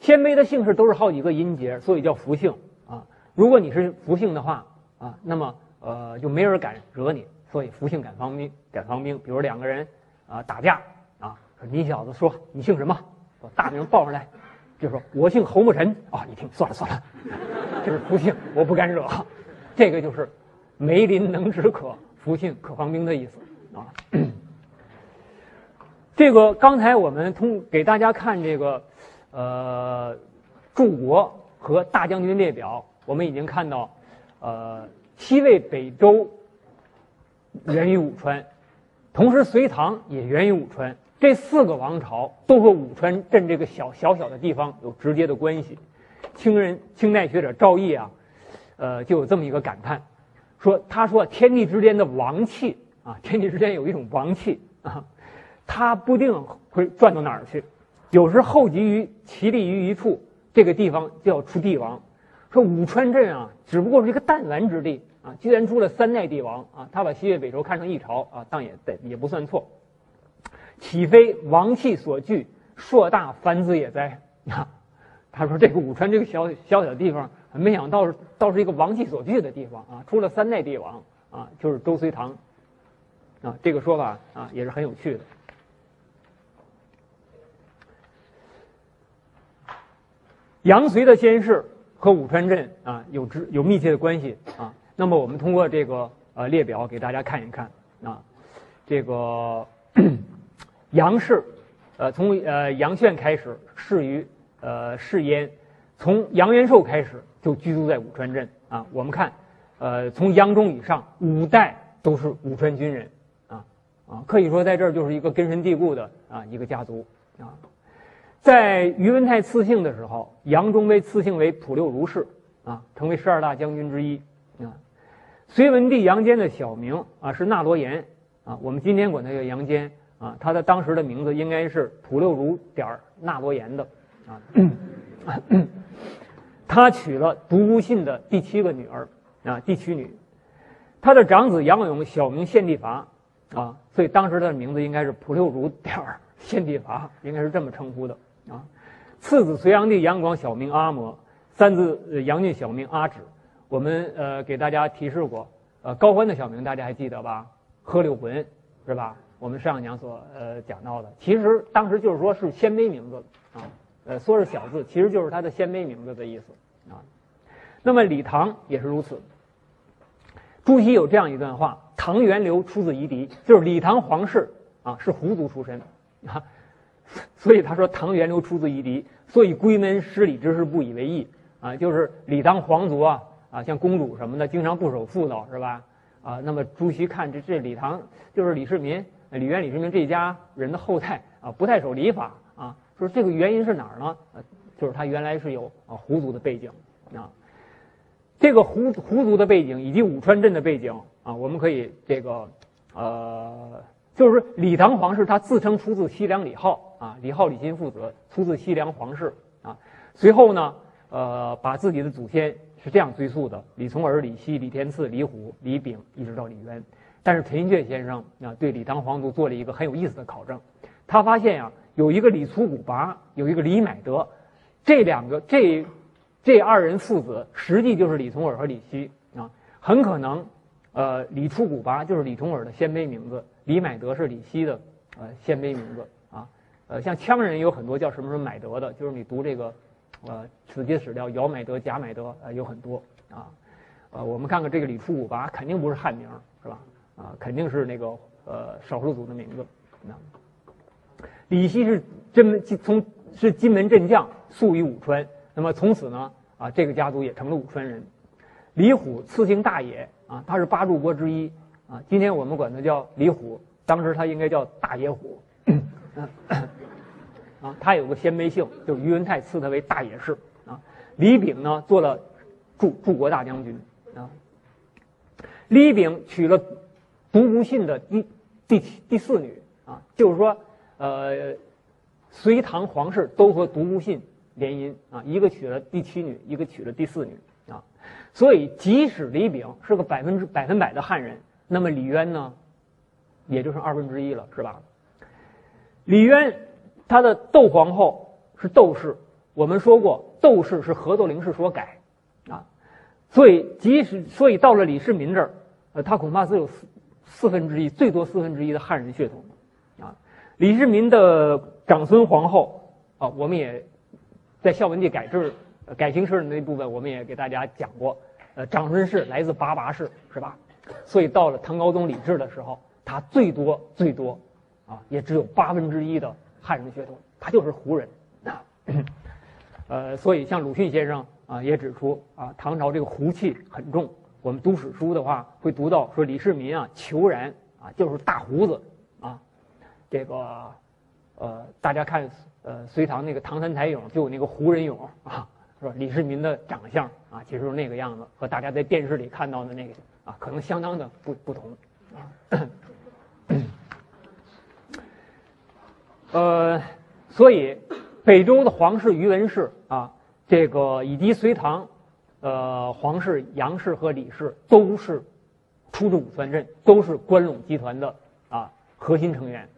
Speaker 1: 鲜卑的姓氏都是好几个音节，所以叫福姓啊。如果你是福姓的话啊，那么呃就没人敢惹你，所以福姓敢防兵，敢防兵。比如两个人啊打架啊，说你小子说你姓什么？把大名报上来。就说我姓侯木臣啊，你听算了算了，这是福姓，我不敢惹。这个就是梅林能止渴，福姓可防兵的意思啊。这个刚才我们通给大家看这个呃柱国和大将军列表，我们已经看到呃西魏北周源于武川，同时隋唐也源于武川。这四个王朝都和武川镇这个小小小的地方有直接的关系。清人清代学者赵翼啊，呃，就有这么一个感叹，说他说天地之间的王气啊，天地之间有一种王气啊，它不定会转到哪儿去，有时候集于其力于一处，这个地方就要出帝王。说武川镇啊，只不过是一个弹丸之地啊，既然出了三代帝王啊，他把西岳北周看成一朝啊，当也得也不算错。岂非王气所聚，硕大繁子也哉？啊，他说这个武川这个小小小地方，没想到倒是一个王气所聚的地方啊！出了三代帝王啊，就是周隋唐啊，这个说法啊也是很有趣的。杨隋的先世和武川镇啊有直有密切的关系啊。那么我们通过这个呃列表给大家看一看啊，这个。杨氏，呃，从呃杨炫开始仕于呃世焉，从杨元寿开始就居住在武川镇啊。我们看，呃，从杨忠以上五代都是武川军人啊啊，可以说在这儿就是一个根深蒂固的啊一个家族啊。在宇文泰赐姓的时候，杨忠被赐姓为普六如氏啊，成为十二大将军之一啊。隋文帝杨坚的小名啊是纳罗延啊，我们今天管他叫杨坚。啊，他的当时的名字应该是普六如点儿纳罗延的，啊，他娶了独孤信的第七个女儿，啊，第七女，他的长子杨勇小名献帝伐，啊，所以当时他的名字应该是普六如点儿献帝伐，应该是这么称呼的，啊，次子隋炀帝杨广小名阿摩，三子杨俊小名阿芷，我们呃给大家提示过，呃高欢的小名大家还记得吧？贺六浑是吧？我们上一讲所呃讲到的，其实当时就是说是鲜卑名字啊，呃说是小字，其实就是他的鲜卑名字的意思啊。那么李唐也是如此。朱熹有这样一段话：唐元流出自夷狄，就是李唐皇室啊是胡族出身啊，所以他说唐元流出自夷狄，所以闺门失礼之事不以为意啊，就是李唐皇族啊啊像公主什么的，经常不守妇道是吧？啊，那么朱熹看这这李唐就是李世民。李渊、李世民这家人的后代啊，不太守礼法啊，说这个原因是哪儿呢？就是他原来是有啊胡族的背景啊，这个胡胡族的背景以及武川镇的背景啊，我们可以这个呃，就是李唐皇室他自称出自西凉李浩啊，李浩、李欣父子出自西凉皇室啊，随后呢，呃，把自己的祖先是这样追溯的：李从耳、李希、李天赐、李虎、李炳，一直到李渊。但是陈寅恪先生啊，对李唐皇族做了一个很有意思的考证，他发现呀，有一个李初古拔，有一个李买德，这两个这这二人父子，实际就是李从耳和李希啊，很可能，呃，李初古拔就是李从耳的鲜卑名字，李买德是李希的呃鲜卑名字啊，呃，像羌人有很多叫什么什么买德的，就是你读这个，呃，史记史料，姚买德、贾买德呃有很多啊，呃，我们看看这个李初五拔肯定不是汉名，是吧？啊，肯定是那个呃少数族的名字。那李希是真门从是金门镇将，宿于武川。那么从此呢，啊这个家族也成了武川人。李虎赐姓大野，啊他是八柱国之一，啊今天我们管他叫李虎，当时他应该叫大野虎。啊他有个鲜卑姓，就是宇文泰赐他为大野氏。啊李炳呢做了驻驻国大将军。啊李炳娶了。独孤信的第第第四女啊，就是说，呃，隋唐皇室都和独孤信联姻啊，一个娶了第七女，一个娶了第四女啊，所以即使李炳是个百分之百分百的汉人，那么李渊呢，也就剩二分之一了，是吧？李渊他的窦皇后是窦氏，我们说过窦氏是合奏陵氏所改啊，所以即使所以到了李世民这儿，呃，他恐怕只有四四分之一，最多四分之一的汉人血统啊。李世民的长孙皇后啊，我们也在孝文帝改制改姓氏的那部分，我们也给大家讲过，呃，长孙氏来自拔拔氏，是吧？所以到了唐高宗李治的时候，他最多最多。啊，也只有八分之一的汉人血统，他就是胡人啊。呃，所以像鲁迅先生啊也指出啊，唐朝这个胡气很重。我们读史书的话，会读到说李世民啊，虬髯啊就是大胡子啊。这个呃，大家看呃隋唐那个唐三彩俑就有那个胡人俑啊，是吧？李世民的长相啊，其实是那个样子，和大家在电视里看到的那个啊，可能相当的不不同啊。呃，所以北周的皇室于文氏啊，这个以及隋唐，呃，皇室杨氏和李氏都是出自武川镇，都是关陇集团的啊核心成员。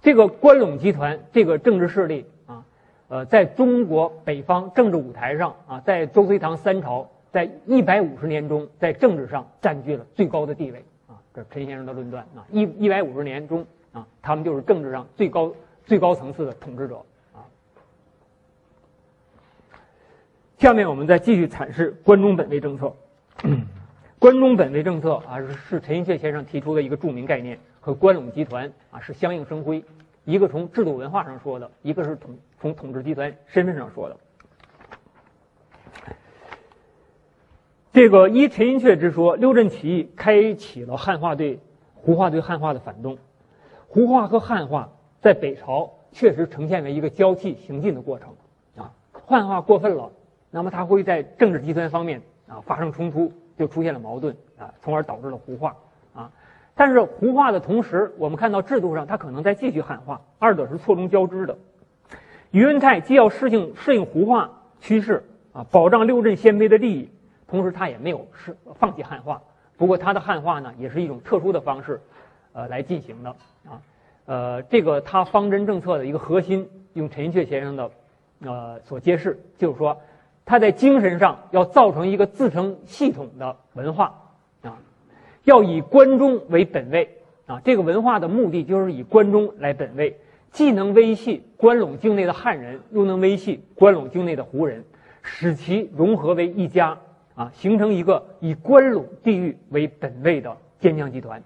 Speaker 1: 这个关陇集团这个政治势力啊，呃，在中国北方政治舞台上啊，在周隋唐三朝，在一百五十年中，在政治上占据了最高的地位啊。这是陈先生的论断啊，一一百五十年中。啊，他们就是政治上最高最高层次的统治者啊。下面我们再继续阐释关中本位政策。关中本位政策啊，是陈寅恪先生提出的一个著名概念，和关陇集团啊是相映生辉。一个从制度文化上说的，一个是统从统治集团身份上说的。这个依陈寅恪之说，六镇起义开启了汉化对胡化对汉化的反动。胡化和汉化在北朝确实呈现为一个交替行进的过程，啊，汉化过分了，那么它会在政治集团方面啊发生冲突，就出现了矛盾啊，从而导致了胡化啊。但是胡化的同时，我们看到制度上它可能在继续汉化，二者是错综交织的。宇文泰既要适应适应胡化趋势啊，保障六镇鲜卑的利益，同时他也没有是放弃汉化。不过他的汉化呢，也是一种特殊的方式。呃，来进行的啊，呃，这个他方针政策的一个核心，用陈寅恪先生的呃所揭示，就是说他在精神上要造成一个自成系统的文化啊，要以关中为本位啊，这个文化的目的就是以关中来本位，既能维系关陇境内的汉人，又能维系关陇境内的胡人，使其融合为一家啊，形成一个以关陇地域为本位的坚强集团。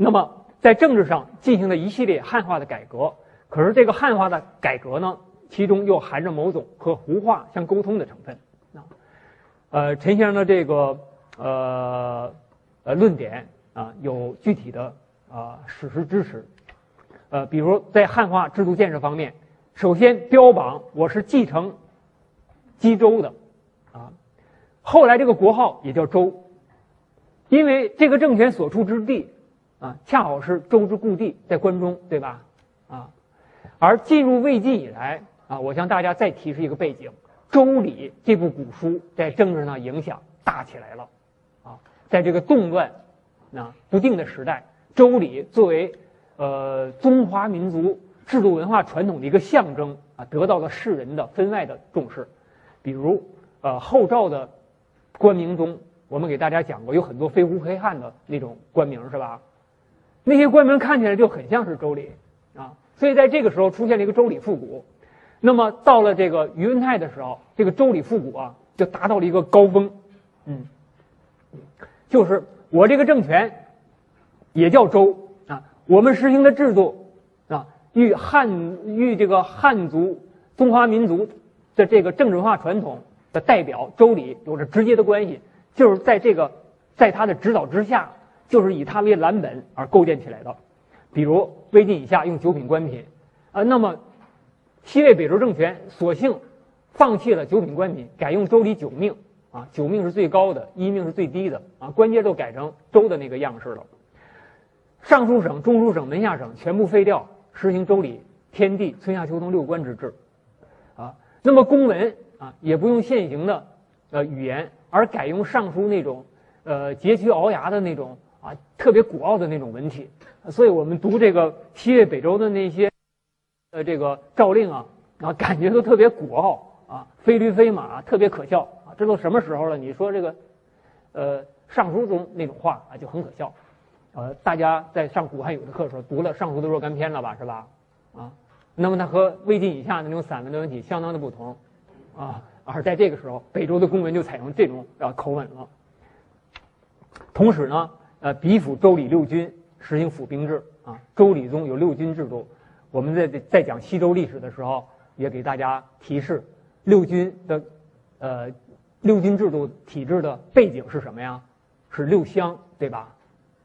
Speaker 1: 那么，在政治上进行了一系列汉化的改革，可是这个汉化的改革呢，其中又含着某种和胡化相沟通的成分啊。呃，陈先生的这个呃呃论点啊，有具体的啊史实支持。呃，比如在汉化制度建设方面，首先标榜我是继承冀州的啊，后来这个国号也叫周，因为这个政权所处之地。啊，恰好是周之故地在关中，对吧？啊，而进入魏晋以来啊，我向大家再提示一个背景：《周礼》这部古书在政治上影响大起来了。啊，在这个动乱、啊不定的时代，《周礼》作为呃中华民族制度文化传统的一个象征啊，得到了世人的分外的重视。比如呃后赵的官名中，我们给大家讲过，有很多非胡黑汉的那种官名，是吧？那些官名看起来就很像是周礼啊，所以在这个时候出现了一个周礼复古。那么到了这个宇文泰的时候，这个周礼复古啊就达到了一个高峰，嗯，就是我这个政权也叫周啊，我们实行的制度啊与汉与这个汉族中华民族的这个政治文化传统的代表周礼有着直接的关系，就是在这个在他的指导之下。就是以它为蓝本而构建起来的，比如魏晋以下用九品官品，啊，那么西魏北周政权索性放弃了九品官品，改用周礼九命，啊，九命是最高的，一命是最低的，啊，官阶都改成周的那个样式了。尚书省、中书省、门下省全部废掉，实行周礼天地春夏秋冬六官之制，啊，那么公文啊，也不用现行的呃语言，而改用尚书那种呃佶屈聱牙的那种啊特别古奥的那种文体。所以我们读这个西越北周的那些呃这个诏令啊，啊感觉都特别古奥啊，非驴非马，特别可笑啊。这都什么时候了？你说这个呃尚书中那种话啊就很可笑。呃，大家在上古汉语的课的时候读了尚书的若干篇了吧？是吧？啊，那么它和魏晋以下的那种散文的文体相当的不同啊。而在这个时候，北周的公文就采用这种呃口吻了。同时呢，呃，比府周礼六军。实行府兵制啊，周礼中有六军制度。我们在在讲西周历史的时候，也给大家提示，六军的，呃，六军制度体制的背景是什么呀？是六乡，对吧？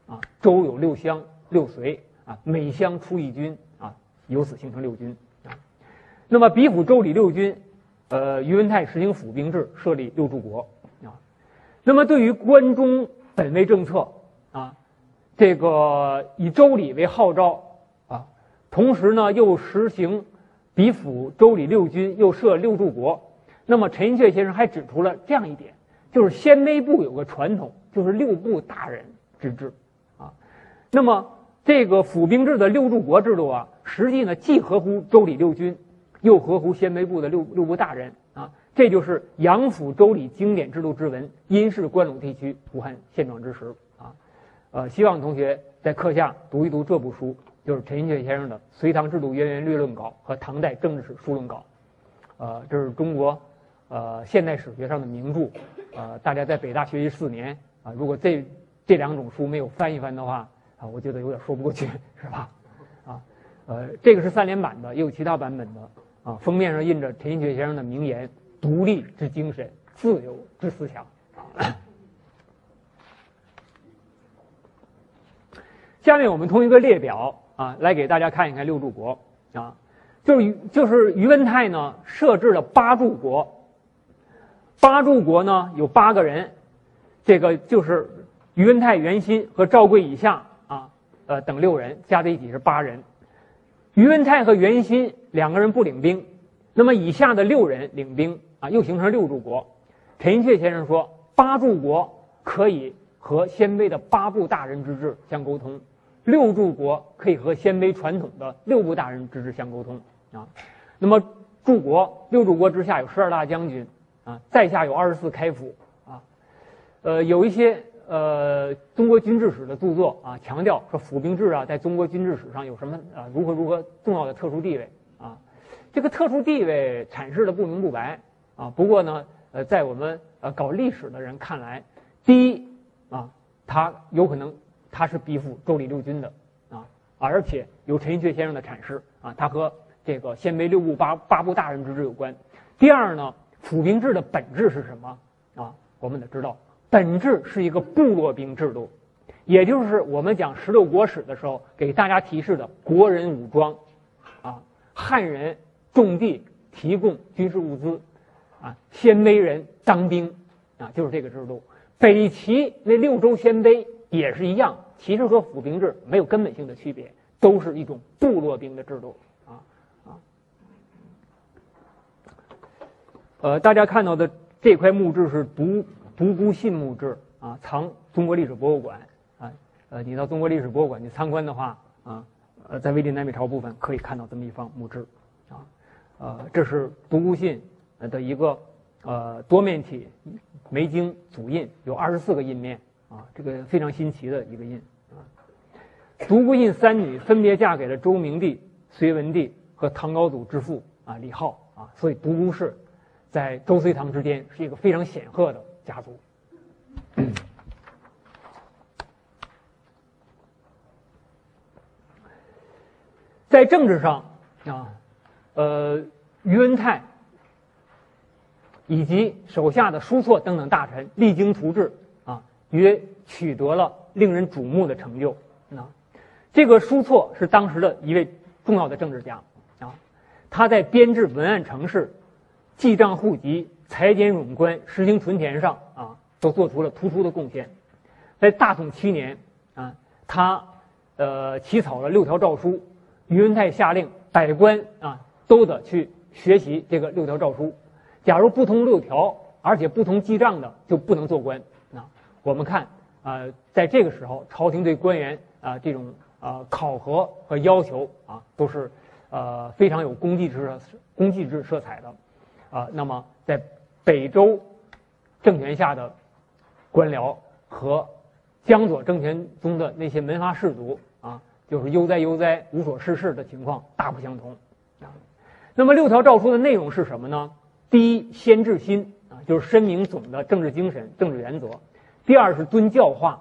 Speaker 1: 啊，周有六乡六随啊，每乡出一军啊，由此形成六军啊。那么比府周礼六军，呃，宇文泰实行府兵制，设立六柱国啊。那么对于关中本位政策。这个以周礼为号召啊，同时呢又实行比府周礼六军，又设六柱国。那么陈寅恪先生还指出了这样一点，就是鲜卑部有个传统，就是六部大人之治啊。那么这个府兵制的六柱国制度啊，实际呢既合乎周礼六军，又合乎鲜卑部的六六部大人啊。这就是杨府周礼经典制度之文，因是关陇地区武汉现状之时。呃，希望同学在课下读一读这部书，就是陈寅恪先生的《隋唐制度渊源略论稿》和《唐代政治史书论稿》。呃，这是中国呃现代史学上的名著。呃，大家在北大学习四年啊，如果这这两种书没有翻一翻的话啊，我觉得有点说不过去，是吧？啊，呃，这个是三联版的，也有其他版本的啊。封面上印着陈寅恪先生的名言：“独立之精神，自由之思想。”。下面我们从一个列表啊来给大家看一看六柱国啊，就是就是于文泰呢设置了八柱国，八柱国呢有八个人，这个就是于文泰、袁心和赵贵以下啊呃等六人加在一起是八人，于文泰和袁心两个人不领兵，那么以下的六人领兵啊又形成六柱国。陈寅恪先生说，八柱国可以和鲜卑的八部大人之治相沟通。六柱国可以和鲜卑传统的六部大人之治相沟通啊，那么柱国六柱国之下有十二大将军啊，在下有二十四开府啊，呃，有一些呃中国军制史的著作啊，强调说府兵制啊，在中国军制史上有什么啊如何如何重要的特殊地位啊，这个特殊地位阐释的不明不白啊，不过呢，呃，在我们呃搞历史的人看来，第一啊，他有可能。他是逼附周礼六军的啊，而且有陈寅恪先生的阐释啊，他和这个鲜卑六部八八部大人之治有关。第二呢，府兵制的本质是什么啊？我们得知道，本质是一个部落兵制度，也就是我们讲十六国史的时候给大家提示的国人武装啊，汉人种地提供军事物资啊，鲜卑人当兵啊，就是这个制度。北齐那六州鲜卑也是一样。其实和府兵制没有根本性的区别，都是一种部落兵的制度啊啊。呃，大家看到的这块木质是独独孤信木质啊，藏中国历史博物馆啊。呃，你到中国历史博物馆去参观的话啊，呃，在魏晋南北朝部分可以看到这么一方木质啊。呃，这是独孤信的一个呃多面体梅经组印，有二十四个印面啊，这个非常新奇的一个印啊。独孤信三女分别嫁给了周明帝、隋文帝和唐高祖之父啊李浩啊，所以独孤氏在周隋唐之间是一个非常显赫的家族。在政治上啊，呃，宇文泰以及手下的叔错等等大臣励精图治约取得了令人瞩目的成就啊。这个叔错是当时的一位重要的政治家，啊，他在编制文案城市、记账户籍、裁减冗官、实行屯田上啊，都做出了突出的贡献。在大统七年啊，他呃起草了六条诏书，宇文泰下令百官啊都得去学习这个六条诏书。假如不通六条，而且不通记账的，就不能做官。我们看啊，在这个时候，朝廷对官员啊这种啊考核和要求啊，都是呃非常有功绩制功绩制色彩的。啊，那么在北周政权下的官僚和江左政权中的那些门阀士族啊，就是悠哉悠哉、无所事事的情况大不相同。啊，那么六条诏书的内容是什么呢？第一，先治心啊，就是申明总的政治精神、政治原则；第二是敦教化；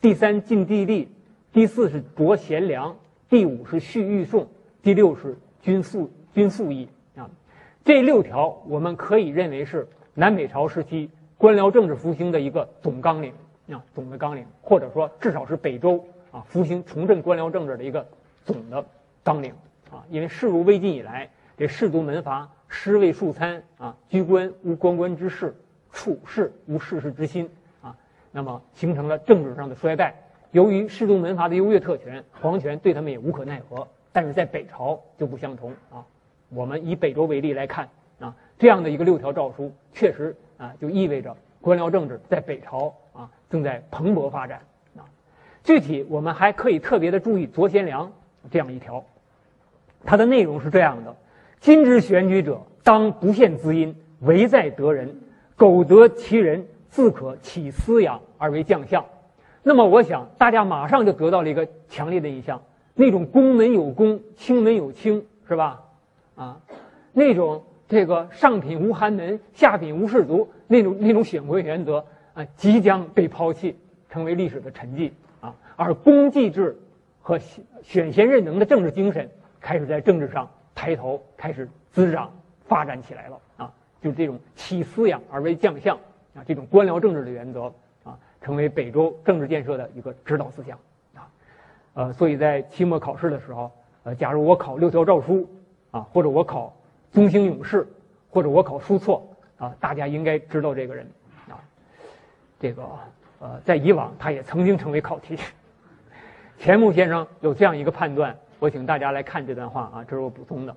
Speaker 1: 第三，尽地利；第四是着贤良；第五是续御送；第六是均素均素义。这六条我们可以认为是南北朝时期官僚政治复兴的一个总纲领啊，总的纲领，或者说至少是北周啊复兴重振官僚政治的一个总的纲领啊。因为世入魏晋以来，这士族门阀尸位数参啊，居官无官官之事，处事无事事之心，那么形成了政治上的衰败。由于士族门阀的优越特权，皇权对他们也无可奈何。但是在北朝就不相同啊。我们以北周为例来看啊，这样的一个六条诏书，确实啊，就意味着官僚政治在北朝啊正在蓬勃发展啊。具体我们还可以特别的注意左贤良这样一条，它的内容是这样的：今之选举者，当不限资因，唯在得人；苟得其人，自可起私养而为将相。那么，我想大家马上就得到了一个强烈的印象：那种公门有公，卿门有卿，是吧？啊，那种这个上品无寒门，下品无士族，那种那种选官原则啊，即将被抛弃，成为历史的沉寂啊。而公祭制和选贤任能的政治精神开始在政治上抬头，开始滋长发展起来了啊。就是这种起私养而为将相啊，这种官僚政治的原则啊，成为北周政治建设的一个指导思想啊。呃，所以在期末考试的时候，呃，假如我考六条诏书。啊，或者我考宗兴勇士，或者我考书错啊，大家应该知道这个人啊。这个呃，在以往他也曾经成为考题。钱穆先生有这样一个判断，我请大家来看这段话啊，这是我补充的。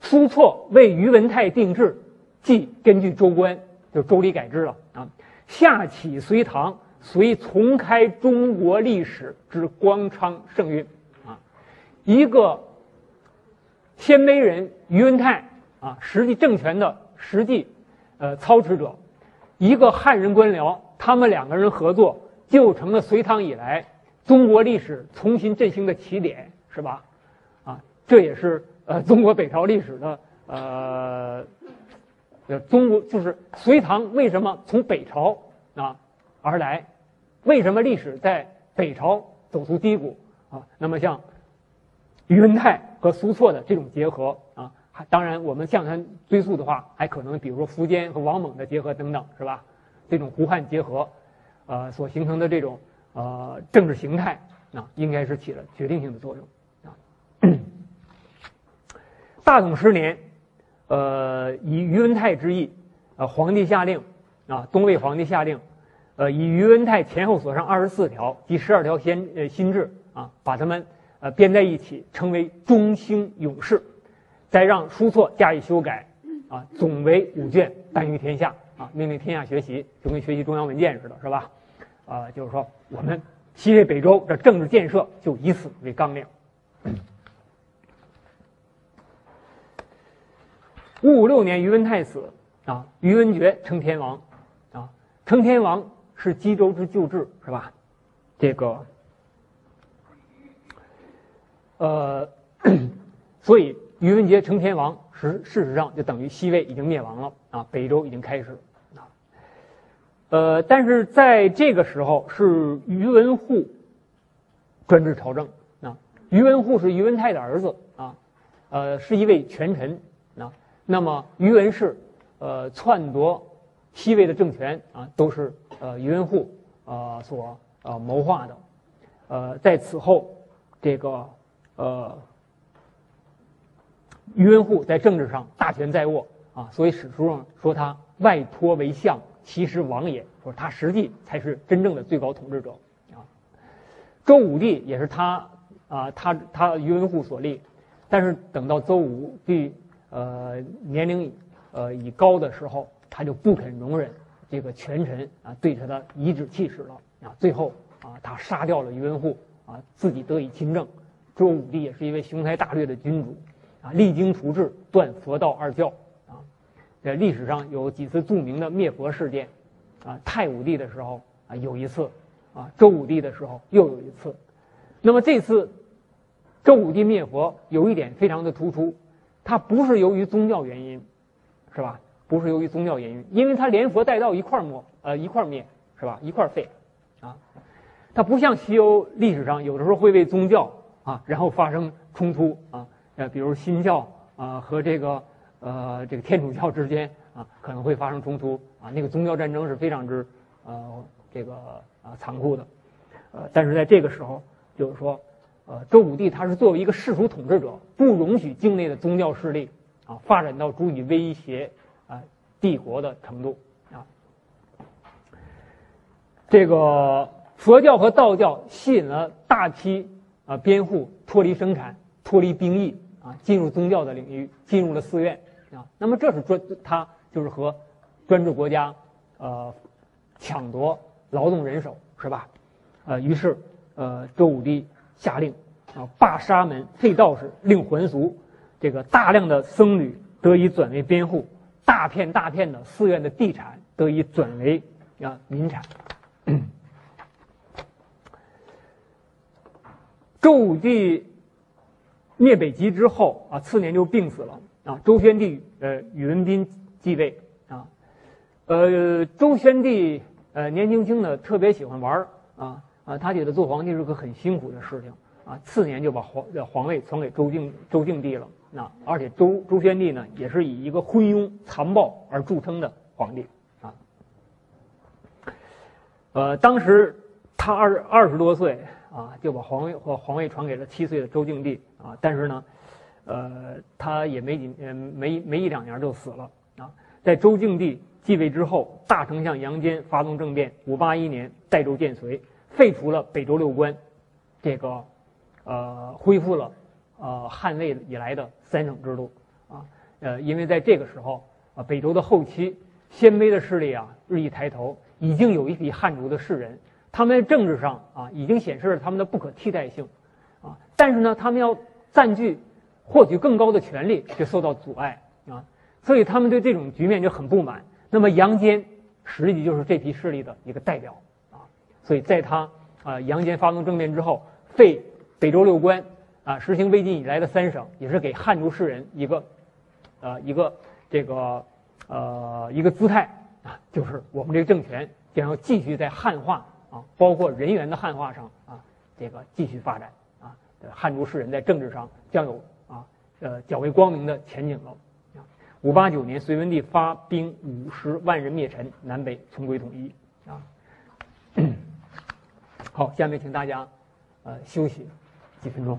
Speaker 1: 苏错为宇文泰定制，即根据周官，就周礼改制了啊。下启隋唐，隋重开中国历史之光昌盛运啊，一个。鲜卑人宇文泰啊，实际政权的实际呃操持者，一个汉人官僚，他们两个人合作，就成了隋唐以来中国历史重新振兴的起点，是吧？啊，这也是呃中国北朝历史的呃呃中国就是隋唐为什么从北朝啊而来？为什么历史在北朝走出低谷啊？那么像宇文泰。和苏措的这种结合啊，当然我们向前追溯的话，还可能比如说苻坚和王猛的结合等等，是吧？这种胡汉结合，呃，所形成的这种呃政治形态啊，应该是起了决定性的作用啊。大统十年，呃，以宇文泰之意，呃，皇帝下令啊，东魏皇帝下令，呃，以宇文泰前后所上二十四条及十二条先呃新制啊，把他们。呃，编在一起称为中兴勇士，再让书错加以修改，啊，总为五卷，颁于天下，啊，命令天下学习，就跟学习中央文件似的，是吧？啊，就是说我们西魏北周的政治建设就以此为纲领。五五六年，宇文泰死，啊，宇文觉称天王，啊，称天王是冀州之旧制，是吧？这个。呃，所以宇文杰称天王，实事实上就等于西魏已经灭亡了啊，北周已经开始啊。呃，但是在这个时候是宇文护专制朝政啊，宇文护是宇文泰的儿子啊，呃，是一位权臣。那么宇文氏呃篡夺西魏的政权啊，都是呃宇文护啊所呃谋划的。呃，在此后这个。呃，宇文护在政治上大权在握啊，所以史书上说他外托为相，其实王也，说他实际才是真正的最高统治者啊。周武帝也是他啊，他他宇文护所立，但是等到周武帝呃年龄呃已高的时候，他就不肯容忍这个权臣啊对他的颐指气使了啊。最后啊，他杀掉了宇文护啊，自己得以亲政。周武帝也是一位雄才大略的君主啊，励精图治，断佛道二教啊。在历史上有几次著名的灭佛事件啊，太武帝的时候啊有一次啊，周武帝的时候又有一次。那么这次。周武帝灭佛有一点非常的突出，它不是由于宗教原因，是吧？不是由于宗教原因，因为它连佛带道一块儿灭，呃，一块儿灭，是吧？一块儿废，啊，它不像西欧历史上有的时候会为宗教啊，然后发生冲突啊，呃，比如新教啊和这个呃这个天主教之间啊可能会发生冲突啊，那个宗教战争是非常之呃这个啊残酷的，呃，但是在这个时候就是说。呃，周武帝他是作为一个世俗统治者，不容许境内的宗教势力啊发展到足以威胁啊帝国的程度啊。这个佛教和道教吸引了大批啊边户脱离生产、脱离兵役啊，进入宗教的领域，进入了寺院啊。那么这是专他就是和专制国家呃抢夺劳动人手是吧？呃，于是呃周武帝。下令啊，罢沙门，废道士，令还俗，这个大量的僧侣得以转为边户，大片大片的寺院的地产得以转为啊民产。周武帝灭北极之后啊，次年就病死了啊。周宣帝呃宇文斌继位啊，呃周宣帝呃年轻轻的特别喜欢玩啊。啊，他觉得做皇帝是个很辛苦的事情啊。次年就把皇皇位传给周敬周敬帝了。那而且周周宣帝呢，也是以一个昏庸残暴而著称的皇帝啊。呃，当时他二二十多岁啊，就把皇位和皇位传给了七岁的周敬帝啊。但是呢，呃，他也没几没没一两年就死了啊。在周敬帝继位之后，大丞相杨坚发动政变，五八一年代周建隋。废除了北周六官，这个，呃，恢复了，呃，汉魏以来的三省制度，啊，呃，因为在这个时候，啊，北周的后期，鲜卑的势力啊日益抬头，已经有一批汉族的士人，他们在政治上啊已经显示了他们的不可替代性，啊，但是呢，他们要占据、获取更高的权力，却受到阻碍，啊，所以他们对这种局面就很不满。那么杨坚实际就是这批势力的一个代表。所以，在他啊杨坚发动政变之后，废北周六官，啊实行魏晋以来的三省，也是给汉族士人一个，呃一个这个呃一个姿态啊，就是我们这个政权将要继续在汉化啊，包括人员的汉化上啊，这个继续发展啊，汉族士人在政治上将有啊呃较为光明的前景了。五八九年，隋文帝发兵五十万人灭陈，南北重归统一啊。好，下面请大家，呃，休息几分钟。